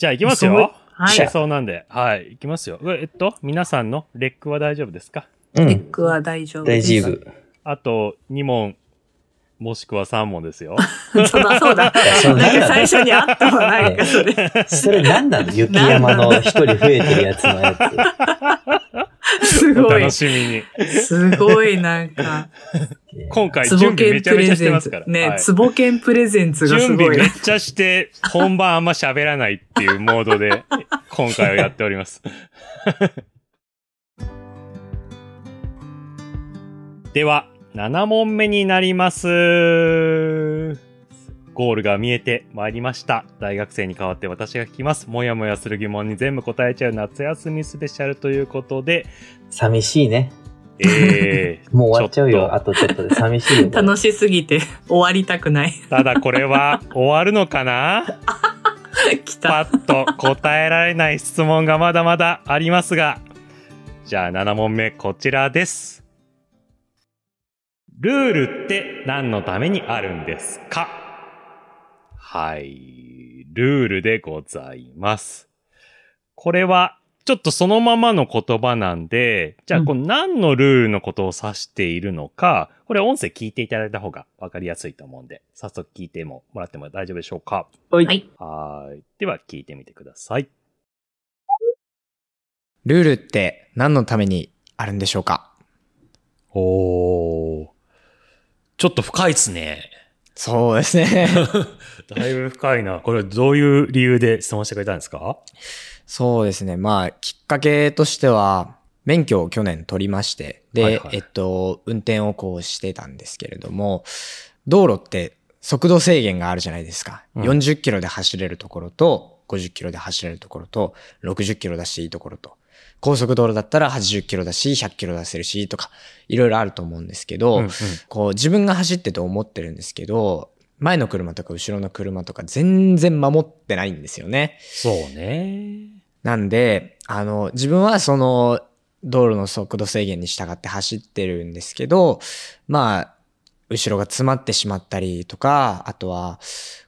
じゃあ行きますよ。はいそうなんで。はい。行きますよ。えっと、皆さんのレックは大丈夫ですか？レッうん。クは大丈夫大です。丈夫。あと2問、もしくは3問ですよ。そうだ、そうだ。そうなんか最初にあったわ、なんかそれ。それ何なの雪山の一人増えてるやつのやおすごい楽。しみに。すごい、なんか。つ。今回準備めちゃめちゃしてゼンツますから。。ねは、いつぼけんプレゼンツがすごい準備め。っちゃして、本番あんま喋らないっていうモードで、今回はやっております。では、7問目になります。ゴールが見えてまいりました。大学生に代わって私が聞きます。もやもやする疑問に全部答えちゃう夏休みスペシャルということで、寂しいね。えー、もう終わっちゃうよ。あとちょっとで寂しいよ。楽しすぎて 終わりたくない。ただこれは終わるのかな？来た。パッと答えられない質問がまだまだありますが、じゃあ7問目こちらです。ルールって何のためにあるんですか？はい。ルールでございます。これは、ちょっとそのままの言葉なんで、じゃあ、うんこの何のルールのことを指しているのか、これ音声聞いていただいた方がわかりやすいと思うんで、早速聞いてももらっても大丈夫でしょうか？はいはい。はーい。では聞いてみてください。ルールって何のためにあるんでしょうか？おー。ちょっと深いっすね。そうですね。だいぶ深いな。これどういう理由で質問してくれたんですか？そうですね。まあ、きっかけとしては、免許を去年取りまして、で、はいはいえっと、運転をこうしてたんですけれども、道路って速度制限があるじゃないですか。うん40キロで走れるところと、50キロで走れるところと、60キロ出していいところと、高速道路だったら80キロだし、100キロ出せるし、とか、いろいろあると思うんですけど、うんうんこう自分が走ってて思ってるんですけど、前の車とか後ろの車とか全然守ってないんですよね。そうね。なんで、あの、自分はその道路の速度制限に従って走ってるんですけど、まあ、後ろが詰まってしまったりとか、あとは、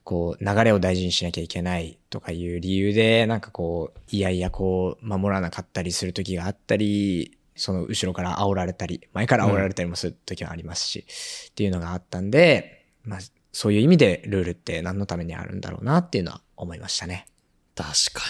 こう、流れを大事にしなきゃいけないとかいう理由で、なんかこう、いやいやこう、守らなかったりする時があったり、その後ろから煽られたり、前から煽られたりもする時はありますし、っていうのがあったんで、まあ、そういう意味でルールって何のためにあるんだろうなっていうのは思いましたね。確か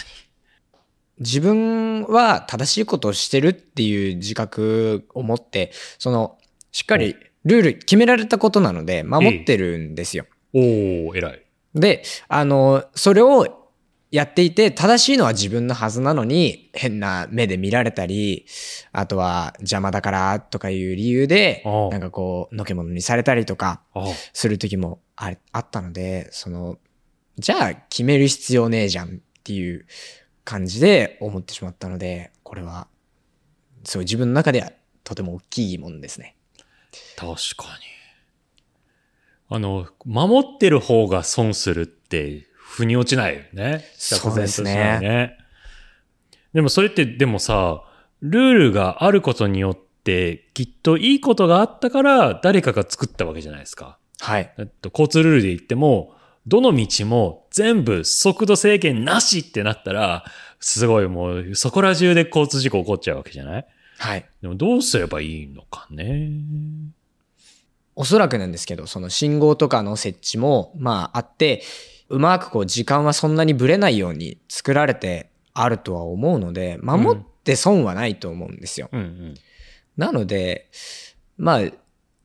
自分は正しいことをしてるっていう自覚を持って、その、しっかりルール決められたことなので、守ってるんですよ。に。おー、偉い。で、あの、それをやっていて、正しいのは自分のはずなのに、変な目で見られたり、あとは邪魔だからとかいう理由でなんかこう、のけものにされたりとか、あする時もああったので、その、じゃあ決める必要ねえじゃんっていう感じで思ってしまったので、これは、そう自分の中ではとても大きい疑問ですね。確かに。あの、守ってる方が損するって、腑に落ちないよね。そうですね。でもそれって、でもさ、ルールがあることによって、きっといいことがあったから、誰かが作ったわけじゃないですか。はい。えっと、交通ルールで言っても、どの道も全部速度制限なしってなったら、すごいもう、そこら中で交通事故起こっちゃうわけじゃない？はい。でもどうすればいいのかね。おそらくなんですけど、その信号とかの設置も、まああって、うまくこう時間はそんなにブレないように作られてあるとは思うので、守って損はないと思うんですよ。うんうん。なので、まあ、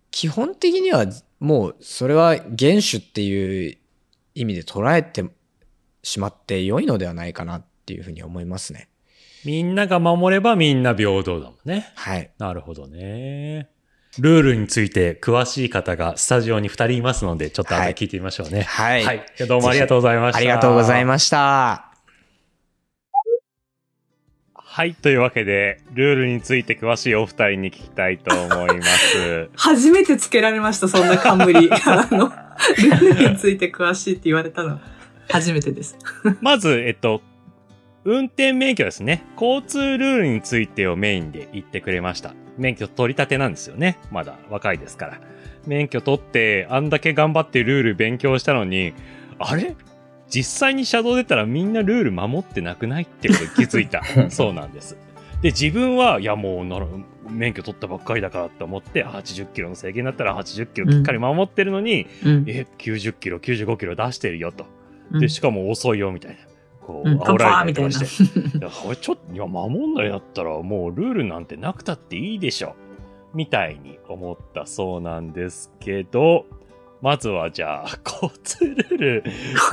基本的にはもうそれは原種っていう意味で捉えてしまって良いのではないかなっていうふうに思いますね。みんなが守ればみんな平等だもんね。はい。なるほどね。ルールについて詳しい方がスタジオに2人いますので、ちょっと後で聞いてみましょうね。はいはい。じゃあどうもありがとうございました。ありがとうございす。ました。はい。というわけで、ルールについて詳しいお二人に聞きたいと思います。初めてつけられました、そんな冠。あの、ルールについて詳しいって言われたの。初めてです。まず、えっと、運転免許ですね。交通ルールについてをメインで言ってくれました。免許取り立てなんですよね。まだ若いですから。免許取って、あんだけ頑張ってルール勉強したのに、あれ？実際に車道出たらみんなルール守ってなくないってことに気づいた。そうなんです。で、自分は、いやもうなら、免許取ったばっかりだからって思って、80キロの制限だったら80キロきっかり守ってるのに、うん。え、90キロ、95キロ出してるよと。うんで、しかも遅いよみたいな。こう、うん、煽られたみたいなりとか。して。いや、これちょっと、いや、守んないだったらもうルールなんてなくたっていいでしょ。みたいに思ったそうなんですけど、まずはじゃあ、交通ルール、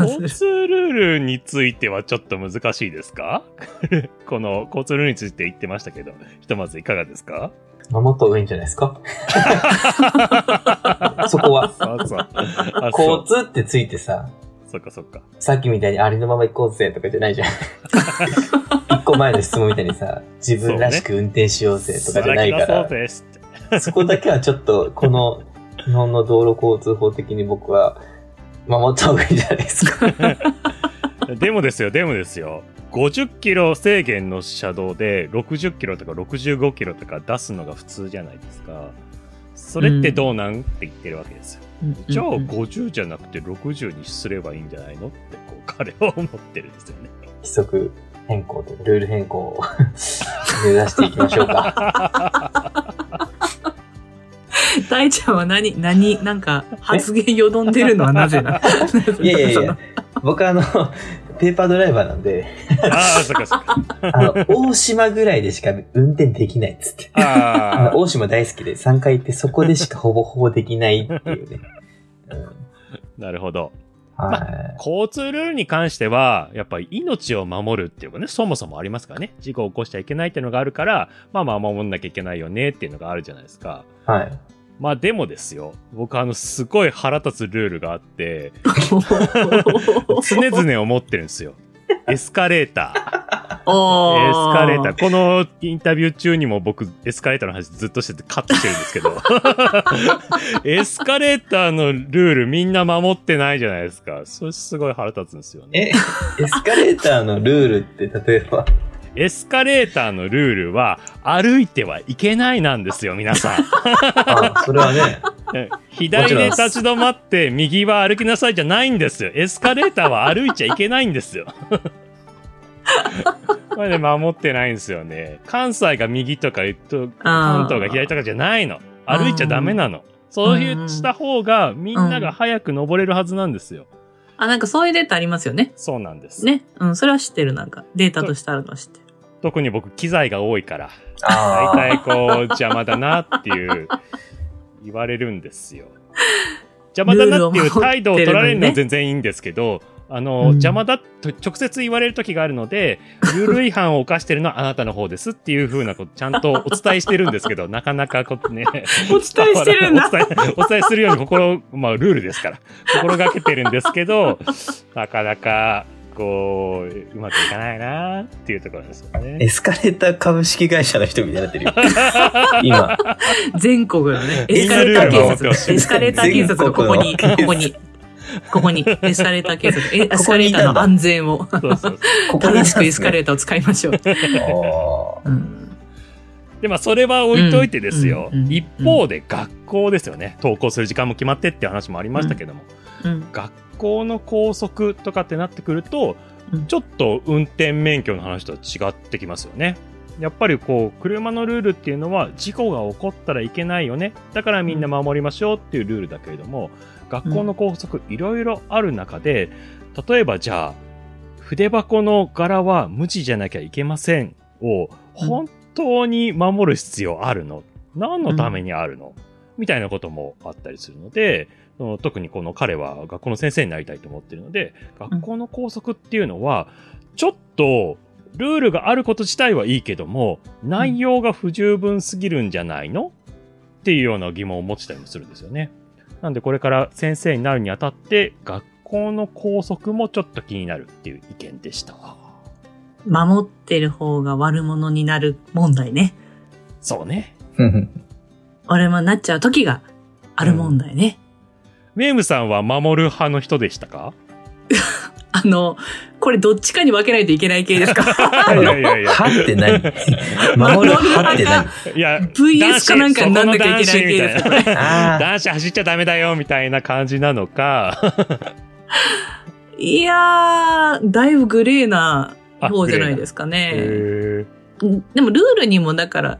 交通ルールについてはちょっと難しいですか？この交通ルールについて言ってましたけど、ひとまずいかがですか？守った方がいいんじゃないですか？そこは。そうそう。あそう交通ってついてさ、そっかそっか。さっきみたいにありのまま行こうぜとかじゃないじゃん。一個前の質問みたいにさ、自分らしく運転しようぜとかじゃないかさらそうですって。そこだけはちょっと、この日本の道路交通法的に僕は守った方がいいんじゃないですか。でもですよ、でもですよ。50キロ制限の車道で60キロとか65キロとか出すのが普通じゃないですか。それってどうなん、って言ってるわけですよ。じゃあうん50じゃなくて60にすればいいんじゃないのってこう 彼は思ってるんですよね。規則変更というか、ルール変更を 目指していきましょうか。大ちゃんは何、何、なんか発言よどんでるのはなぜないやいやいや、僕はあの、ペーパードライバーなんで、ああ、そっかそっか。あの、大島ぐらいでしか運転できないっつって。ああの大島大好きで3回行ってそこでしかほぼほぼできないっていうね。うんあ、なるほど。はい。交通ルールに関しては、やっぱり命を守るっていうかね、そもそもありますからね。事故を起こしちゃいけないっていうのがあるから、まあまあ守んなきゃいけないよねっていうのがあるじゃないですか。はい。まあでもですよ。僕あの、すごい腹立つルールがあって、常々思ってるんですよ。エスカレーター。おエスカレーター。このインタビュー中にも僕、エスカレーターの話ずっとしててカットしてるんですけど。エスカレーターのルールみんな守ってないじゃないですか。それすごい腹立つんですよね。え、エスカレーターのルールって例えば、エスカレーターのルールは歩いてはいけないなんですよ、皆さん。あ、それはね、う ん左で立ち止まって右は歩きなさいじゃないんですよ。エスカレーターは歩いちゃいけないんですよ。これで守ってないんですよね。関西が右とか、えっと関東が左とかじゃないの。歩いちゃダメなの。そういうした方がみんなが早く登れるはずなんですよ。あ、なんかそういうデータありますよね。そうなんです。ね。うん、それは知ってる、なんか。データとしてあるのは知ってる。特に僕機材が多いから、あ大体こう邪魔だなっていう言われるんですよ。邪魔だなっていう態度を取られるのは全然いいんですけど、あの、うん邪魔だと直接言われる時があるので、ルール違反を犯してるのはあなたの方ですっていうふうなことちゃんとお伝えしてるんですけど、なかなかこうね、お伝えしてるんだお。伝え、お伝えするように心、まあルールですから、心がけてるんですけど、なかなか、こう、うまくいかないなっていうところですよね。エスカレーター株式会社の人みたいになってるよ。今。全国のね、エスカレーター警察。エスカレーター警察のここに、ここに、ここに、エスカレーター警察。えエスカレーターの安全を。ここに正しくエスカレーーターを使いましょう。で、まあ、それは置いといてですよ。うんうん一方で学校ですよね。登校する時間も決まってっていう話もありましたけども、うん学校の校則とかってなってくると、うんちょっと運転免許の話とは違ってきますよね。やっぱりこう、車のルールっていうのは事故が起こったらいけないよね。だからみんな守りましょうっていうルールだけれども、学校の校則いろいろある中で、例えばじゃあ、筆箱の柄は無地じゃなきゃいけませんを、本当に守る必要あるの？何のためにあるの、みたいなこともあったりするので、その特にこの彼は学校の先生になりたいと思ってるので、学校の校則っていうのは、ちょっと、ルールがあること自体はいいけども、内容が不十分すぎるんじゃないの？っていうような疑問を持ちたりもするんですよね。なんでこれから先生になるにあたって、学校の校則もちょっと気になるっていう意見でした。守ってる方が悪者になる問題ね。そうね。俺もなっちゃう時がある問題ね。メームさんは守る派の人でしたか？あの、これどっちかに分けないといけない系ですか？いやいやいや。はって何？守るはって何？いや、VS かなんかになんなきゃいけない系です。か男子そこの男子走っちゃダメだよみたいな感じなのか、いやー、だいぶグレーなあ方じゃないですかへね。ーでもルールにもだから、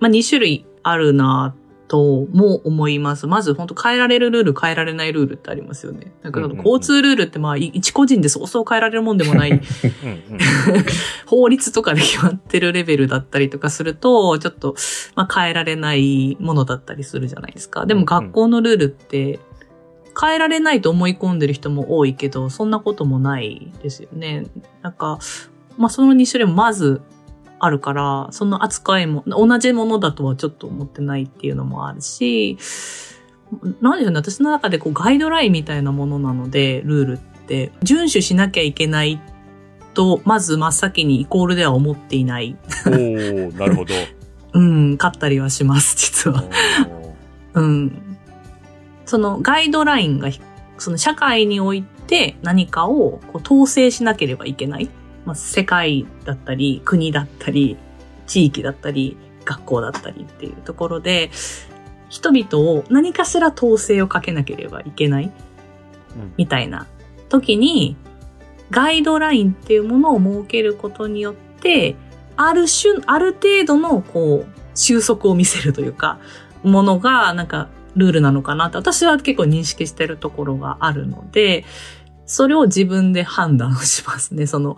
まあ、2種類あるなとも思います。まず本当変えられるルール、変えられないルールってありますよね。だから交通ルールってまあい一個人でそうそう変えられるもんでもない 法律とかで決まってるレベルだったりとかすると、ちょっと、まあ、変えられないものだったりするじゃないですか。でも学校のルールって、変えられないと思い込んでる人も多いけど、そんなこともないですよね。なんか、まあ、その2種類もまずあるから、その扱いも、同じものだとはちょっと思ってないっていうのもあるし、なんでしょうね、私の中でこうガイドラインみたいなものなので、ルールって、遵守しなきゃいけないと、まず真っ先にイコールでは思っていない。おーなるほど。うん、勝ったりはします、実は。うん。そのガイドラインが、その社会において何かをこう統制しなければいけない。まあ、世界だったり、国だったり、地域だったり、学校だったりっていうところで、人々を何かしら統制をかけなければいけない。みたいな時に、ガイドラインっていうものを設けることによって、ある種、ある程度の、こう、収束を見せるというか、ものが、なんか、ルールなのかなって、私は結構認識してるところがあるので、それを自分で判断しますね。その、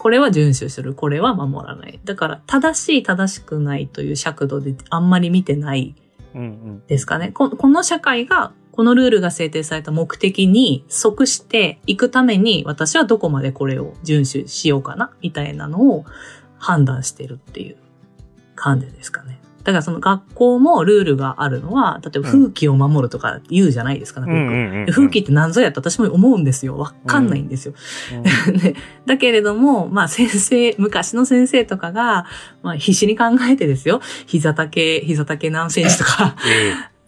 これは遵守する、これは守らない。だから、正しい、正しくないという尺度であんまり見てないうんうんですかね。ここの社会が、このルールが制定された目的に即していくために、私はどこまでこれを遵守しようかな、みたいなのを判断してるっていう感じですかね。だからその学校もルールがあるのは、例えば風紀を守るとか言うじゃないですか、うんねう風紀って何ぞやって私も思うんですよ。わかんないんですよ。でだけれども、まあ先生、昔の先生とかが、まあ必死に考えてですよ。膝丈、膝丈何センチとか、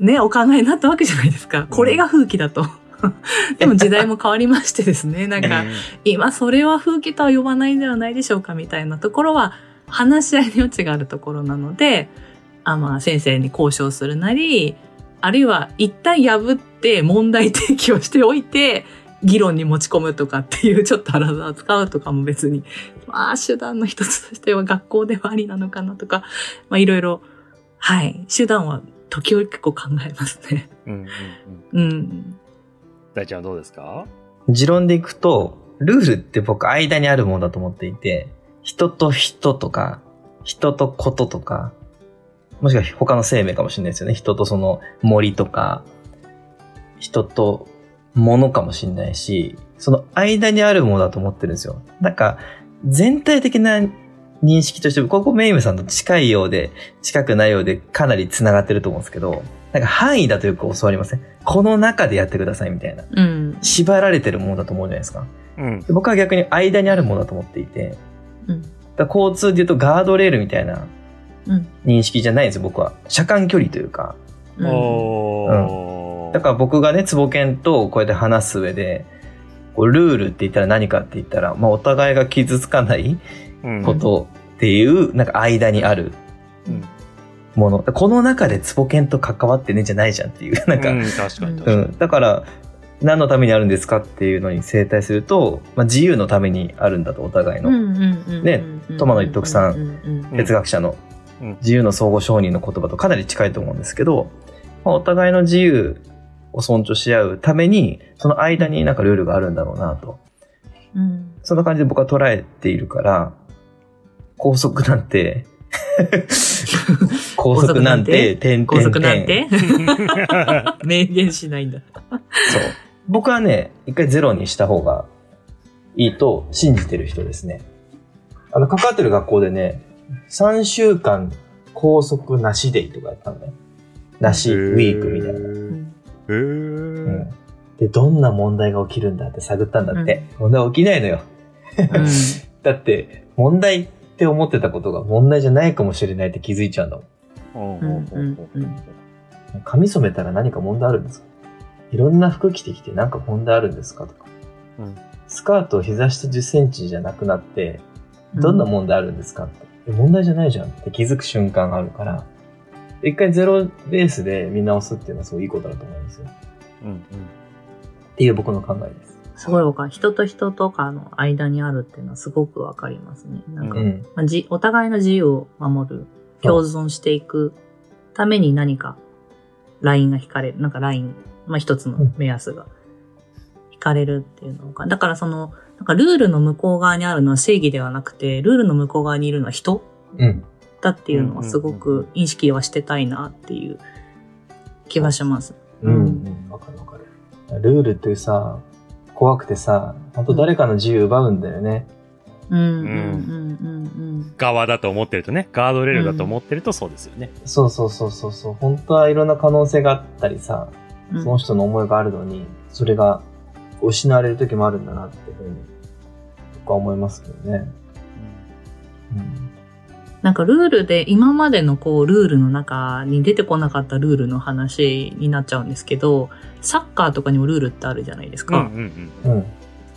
えね、お考えになったわけじゃないですか。これが風紀だと。でも時代も変わりましてですね、なんえか、今それは風紀とは呼ばないんではないでしょうかみたいなところは、話し合いの余地があるところなので、あまあ先生に交渉するなり、あるいは一旦破って問題提起をしておいて、議論に持ち込むとかっていうちょっと荒を使うとかも別に、まあ手段の一つとしては学校ではありなのかなとか、まあいろいろ、はい、手段は時折結構考えますね。うんうんうんうん。大ちゃんはどうですか？持論でいくと、ルールって僕間にあるものだと思っていて、人と人とか、人とこととか、もしくは他の生命かもしれないですよね。人とその森とか、人と物かもしれないし、その間にあるものだと思ってるんですよ。なんか、全体的な認識として、ここメイムさんと近いようで、近くないようで、かなり繋がってると思うんですけど、なんか範囲だとよく教わりません？この中でやってくださいみたいな。うん。縛られてるものだと思うじゃないですか。うん。で僕は逆に間にあるものだと思っていて、うん。だから交通で言うとガードレールみたいなうん。認識じゃないんですよ、僕は。車間距離というか。うんおーだから僕がね、坪犬とこうやって話す上で、こうルールって言ったら何かって言ったら、まあお互いが傷つかないうんことっていう、なんか間にあるうんもの。この中で坪犬と関わってねじゃないじゃんっていう、なんか、うん確かに確かに。うん。だから、何のためにあるんですかっていうのに正対すると、まあ、自由のためにあるんだと、お互いの。ね友野一徳さんんうん哲学者のうん自由の相互承認の言葉とかなり近いと思うんですけど、まあ、お互いの自由を尊重し合うために、その間になんかルールがあるんだろうなと。うんそんな感じで僕は捉えているから、高速なんて、高速なんて、点高速なん点て？明言しないんだ。そう。僕はね、一回ゼロにした方がいいと信じてる人ですね。あの、関わってる学校でね、3週間拘束なしデイとかやったんだよ。なしウィークみたいな。へうーん。で、どんな問題が起きるんだって探ったんだって。問題起きないのよ。うん だって、問題って思ってたことが問題じゃないかもしれないって気づいちゃうんだもん。うんうんうんうん髪染めたら何か問題あるんですか？いろんな服着てきて何か問題あるんですかとか。うんスカート膝下10センチじゃなくなって、どんな問題あるんですかって。え問題じゃないじゃんって気づく瞬間があるから、一回ゼロベースで見直すっていうのはすごいいいことだと思うんですよ。っうんうんていう僕の考えです。すごいわかる。人と人とかの間にあるっていうのはすごくわかりますね。なんか、うん。まあ、じお互いの自由を守る、共存していくために何かラインが引かれる。なんかライン、まあ一つの目安が引かれるっていうのが。だからその、なんかルールの向こう側にあるのは正義ではなくて、ルールの向こう側にいるのは人うん。だっていうのはすごうんうんく意識はしてたいなっていう気はします。うん。うん。わかるわかる。ルールってさ、怖くてさ、本当誰かの自由奪うんだよね。うん、うん、うん、うん、側だと思ってるとね、ガードレールだと思ってるとそうですよね。そうそうそうそうそう。本当はいろんな可能性があったりさ、うん。その人の思いがあるのに、それが失われる時もあるんだなっていうふうに、僕は思いますけどね。うん。なんかルールで、今までのこう、ルールの中に出てこなかったルールの話になっちゃうんですけど、サッカーとかにもルールってあるじゃないですか。うんうんうん。うん。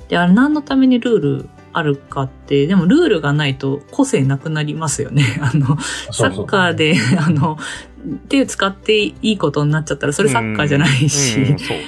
で、あれ何のためにルールあるかって、でもルールがないと個性なくなりますよね。あの、サッカーで、あの、手使っていいことになっちゃったら、それサッカーじゃないし、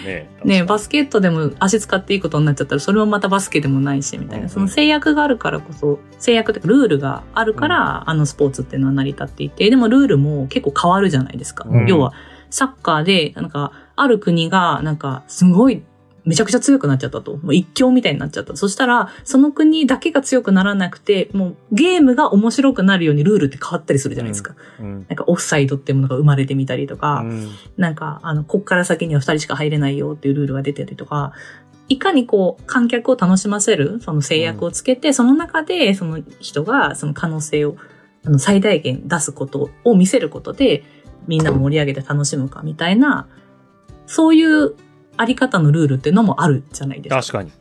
ね。ね、バスケットでも足使っていいことになっちゃったら、それもまたバスケでもないし、みたい。なんその制約があるからこそ、制約っていうかルールがあるから、あのスポーツっていうのは成り立っていて、でもルールも結構変わるじゃないですか。うん要は、サッカーで、なんか、ある国が、なんか、すごい、めちゃくちゃ強くなっちゃったと。もう一強みたいになっちゃった。そしたら、その国だけが強くならなくて、もうゲームが面白くなるようにルールって変わったりするじゃないですか。うんなんかオフサイドっていうものが生まれてみたりとか、うんなんか、あの、こっから先には二人しか入れないよっていうルールが出てたりとか、いかにこう、観客を楽しませる、その制約をつけて、その中で、その人が、その可能性を、あの、最大限出すことを見せることで、みんなを盛り上げて楽しむか、みたいな、そういうあり方のルールっていうのもあるじゃないですか。確かに。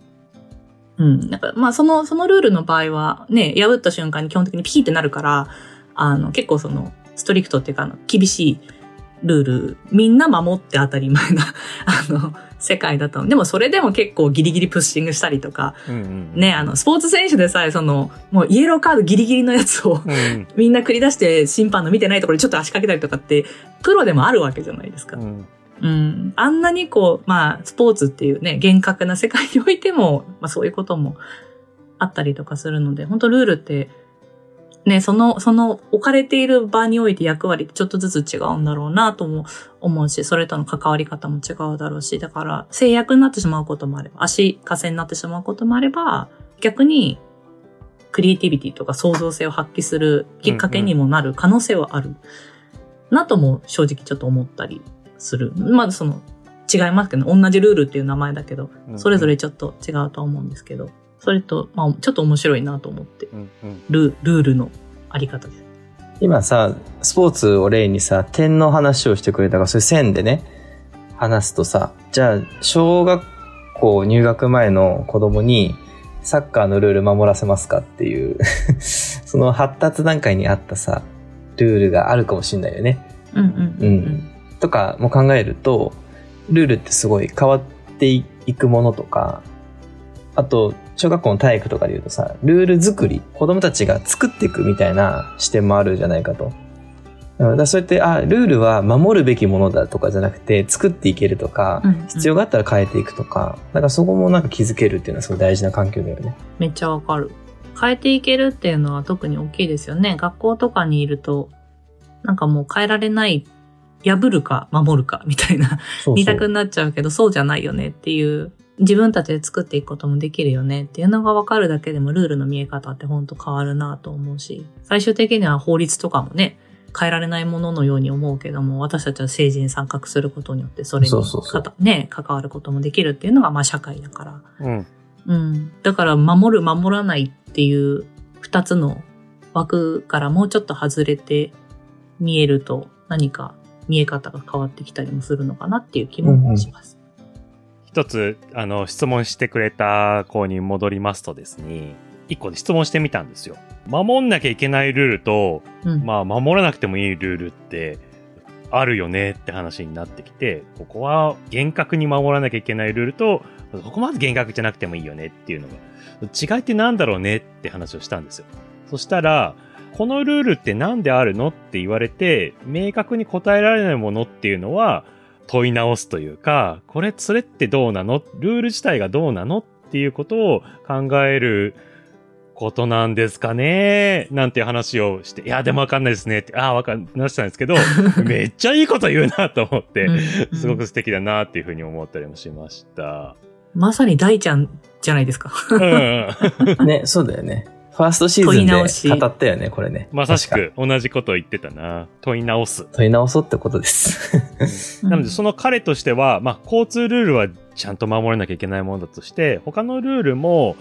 うん。なんか、まあ、その、そのルールの場合は、ね、破った瞬間に基本的にピーってなるから、あの、結構その、ストリクトっていうか、あの、厳しいルール、みんな守って当たり前な、あの、世界だと。でもそれでも結構ギリギリプッシングしたりとか、うんうんね、あの、スポーツ選手でさえ、その、もうイエローカードギリギリのやつをうん みんな繰り出して審判の見てないところにちょっと足掛けたりとかって、プロでもあるわけじゃないですかう。んうん。あんなにこう、まあ、スポーツっていうね、厳格な世界においても、まあそういうこともあったりとかするので、本当ルールって、ね、その、その置かれている場において役割ってちょっとずつ違うんだろうなとも思うし、それとの関わり方も違うだろうし、だから制約になってしまうこともあれば、足かせになってしまうこともあれば、逆にクリエイティビティとか創造性を発揮するきっかけにもなる可能性はある。なとも正直ちょっと思ったりする。まあその違いますけど、同じルールっていう名前だけど、うんそれぞれちょっと違うとは思うんですけど、それと、まあちょっと面白いなと思って、ルルールのあり方です。今さ、スポーツを例にさ、点の話をしてくれたから、それ線でね、話すとさ、じゃあ、小学校入学前の子供に、サッカーのルール守らせますかっていう、その発達段階にあったさ、ルールがあるかもしれないよね。うんうんうんうん。とかも考えると、ルールってすごい変わっていくものとか、あと、小学校の体育とかで言うとさ、ルール作り、子供たちが作っていくみたいな視点もあるじゃないかと。うんだからそうやって、あ、ルールは守るべきものだとかじゃなくて、作っていけるとか、うんうん必要があったら変えていくとか、なんかそこもなんか気づけるっていうのはすごい大事な環境だよね。めっちゃわかる。変えていけるっていうのは特に大きいですよね。学校とかにいると、なんかもう変えられない、破るか守るかみたいな二択になっちゃうけど、そうじゃないよねっていう、自分たちで作っていくこともできるよねっていうのが分かるだけでもルールの見え方ってほんと変わるなと思うし、最終的には法律とかもね、変えられないもののように思うけども、私たちは政治に参画することによって、それにね、関わることもできるっていうのが、まあ社会だから。うんうん。だから、守る、守らないっていう二つの枠からもうちょっと外れて見えると、何か見え方が変わってきたりもするのかなっていう気もします。一つ、あの、質問してくれた子に戻りますとですね、一個で質問してみたんですよ。守んなきゃいけないルールと、うん。まあ、守らなくてもいいルールって、あるよねって話になってきて、ここは厳格に守らなきゃいけないルールと、ここまで厳格じゃなくてもいいよねっていうのが、違いってなんだろうねって話をしたんですよ。そしたら、このルールってなんであるのって言われて、明確に答えられないものっていうのは、問い直すというか、これ、それってどうなの？ルール自体がどうなのっっていうことを考えることなんですかね？なんていう話をして、いや、でもわかんないですねって、ああ、わかんなしたんですけど、めっちゃいいこと言うなと思って、うんすごく素敵だなっていうふうに思ったりもしました。まさに大ちゃんじゃないですか。うん。ね、そうだよね。ファーストシーズン問い直しで語ったよね、これね。まさし。く同じことを言ってたな。問い直す。問い直そうってことです。なので、その彼としては、まあ、交通ルールはちゃんと守らなきゃいけないものだとして、他のルールも、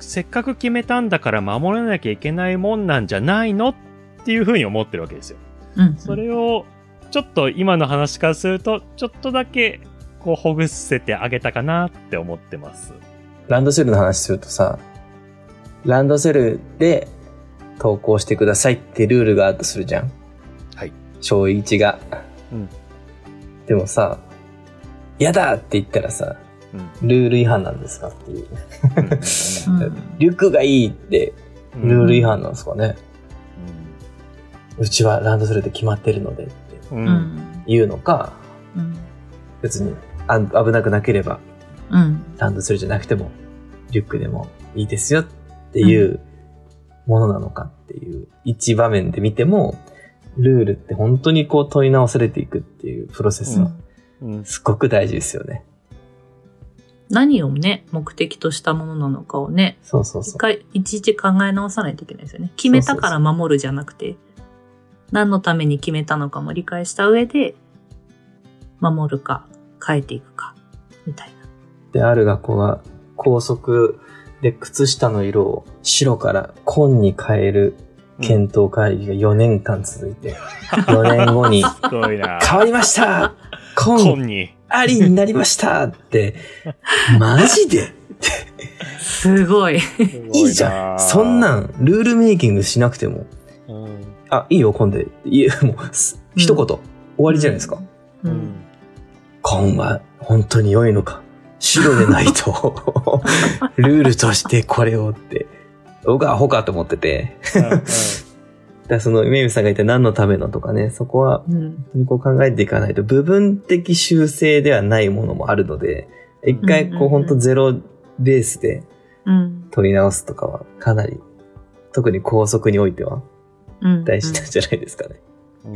せっかく決めたんだから守らなきゃいけないもんなんじゃないのっていうふうに思ってるわけですよ。うん、それを、ちょっと今の話からすると、ちょっとだけ、こう、ほぐせてあげたかなって思ってます。ランドセルの話するとさ、ランドセルで投稿してくださいってルールがあるとするじゃん。はい。小1が。うんでもさ、やだって言ったらさ、うん。ルール違反なんですかっていう。リュックがいいってうんルール違反なんですかね。うちはランドセルで決まってるのでって言うのか、うん別にあ危なくなければうんランドセルじゃなくてもリュックでもいいですよっていうものなのかっていう一場面で見ても、ルールって本当にこう問い直されていくっていうプロセスはうん。すごく大事ですよね。何をね、目的としたものなのかをね、そうそうそう。一回、いちいち考え直さないといけないですよね。決めたから守るじゃなくて、何のために決めたのかも理解した上で、守るか、変えていくか、みたいな。で、ある学校が高速で靴下の色を白から紺に変える検討会議が4年間続いて、4年後に。変わりました紺本に。ありになりましたって、マジで？すごい。いいじゃん。そんなん、ルールメイキングしなくても、うん。あ、いいよ、紺で。いえ、もう、す一言、終わりじゃないですか。紺は本当に良いのか。白でないと、ルールとしてこれをって、僕はアホかと思ってて、だその、メイムさんが言った何のためのとかね、そこは、うん。本当にこう考えていかないと、部分的修正ではないものもあるので、一回こううんうんうん本当ゼロベースでうん。取り直すとかは、かなり、特に高速においてはうん。大事なんじゃないですかね。うん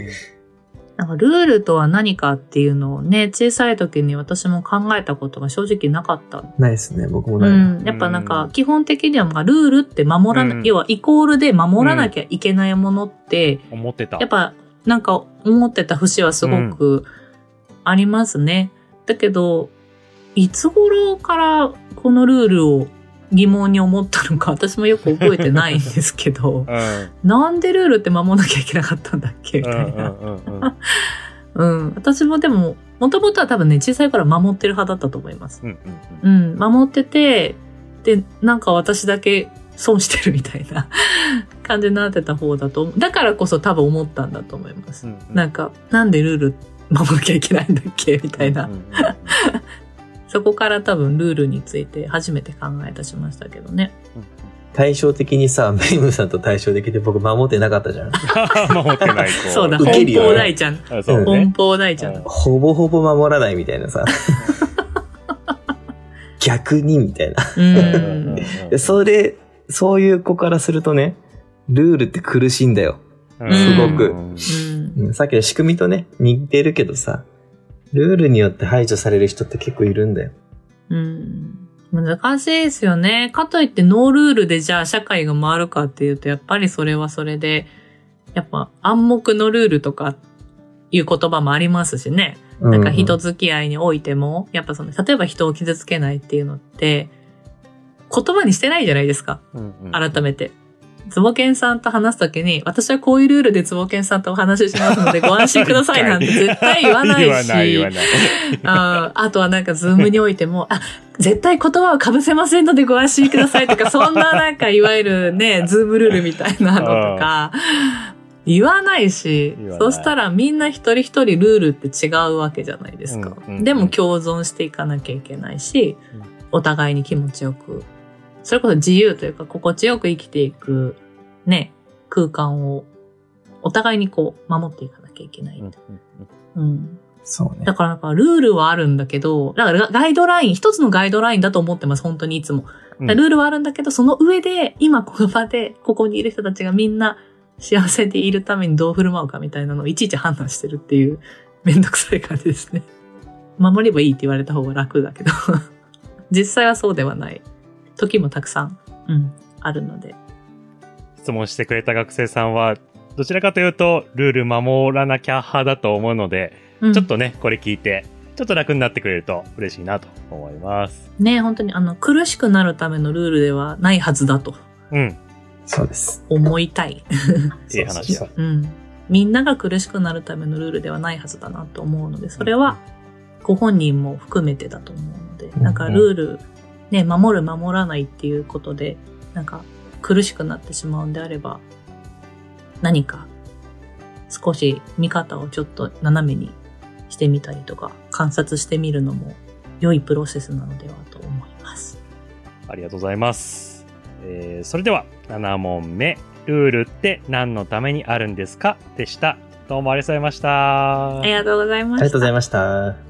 なんかルールとは何かっていうのをね、小さい時に私も考えたことが正直なかった。ないですね、僕もうない。ん。やっぱなんか、基本的にはまあルールって守らな、うん要はイコールで守らなきゃいけないものって、思ってた。やっぱなんか思ってた節はすごくありますね。だけど、いつ頃からこのルールを疑問に思ったのか私もよく覚えてないんですけどう、ん。なんでルールって守んなきゃいけなかったんだっけみうんたいな。うんうんうんうん。私もでも、もともとは多分ね、小さいから守ってる派だったと思います。うんうんうん。守ってて、で、なんか私だけ損してるみたいな 感じになってた方だと思う。だからこそ多分思ったんだと思います。うんなんか、なんでルール守らなきゃいけないんだっけみたいなうん。うんうんそこから多分ルールについて初めて考え出しましたけどね。対照的にさ、メイムさんと対照的で僕守ってなかったじゃん。守ってない子。そうだ、奔放大ちゃん。あそうね奔。放大ちゃんだ。ほぼほぼ守らないみたいなさ。逆にみたいな。それ、そういう子からするとね、ルールって苦しいんだよ。すごくさっきの仕組みとね、似てるけどさ、ルールによって排除される人って結構いるんだよ。うん。難しいですよね。かといってノールールでじゃあ社会が回るかっていうと、やっぱりそれはそれで、やっぱ暗黙のルールとかいう言葉もありますしね。なんか人付き合いにおいても、やっぱその、例えば人を傷つけないっていうのって、言葉にしてないじゃないですか。うんうん改めて。つぼけんさんと話すときに、私はこういうルールでつぼけんさんとお話ししますので ご安心くださいなんて絶対言わないし。言わない言わない。ああとはなんかズームにおいても、あ、絶対言葉を被せませんのでご安心くださいとか、そんななんかいわゆるね、ズームルールみたいなのとか、言わないしいそしたらみんな一人一人ルールって違うわけじゃないですか。うんうんうんでも共存していかなきゃいけないし、うんお互いに気持ちよく、それこそ自由というか心地よく生きていく、ね、空間をお互いにこう守っていかなきゃいけない。うんうんうんうん。そうねだ。からなんかルールはあるんだけど、だからガイドライン、一つのガイドラインだと思ってます、本当にいつも。うんルールはあるんだけど、その上で、今この場で、ここにいる人たちがみんな幸せでいるためにどう振る舞うかみたいなのをいちいち判断してるっていう、めんどくさい感じですね。守ればいいって言われた方が楽だけど、実際はそうではない。時もたくさん、うん、あるので。質問してくれた学生さんは、どちらかというと、ルール守らなきゃ派だと思うので、うん、ちょっとね、これ聞いて、ちょっと楽になってくれると嬉しいなと思います。ね、本当にあの、苦しくなるためのルールではないはずだとうん。そうです。思いたい。いい話だそう。うん。みんなが苦しくなるためのルールではないはずだなと思うので、それはご本人も含めてだと思うので、うんなんかルール、ね、守る守らないっていうことで、なんか苦しくなってしまうんであれば、何か少し見方をちょっと斜めにしてみたりとか、観察してみるのも良いプロセスなのではと思います。ありがとうございます。えーそれでは、7問目。ルールって何のためにあるんですか？でした。どうもありがとうございました。ありがとうございました。ありがとうございました。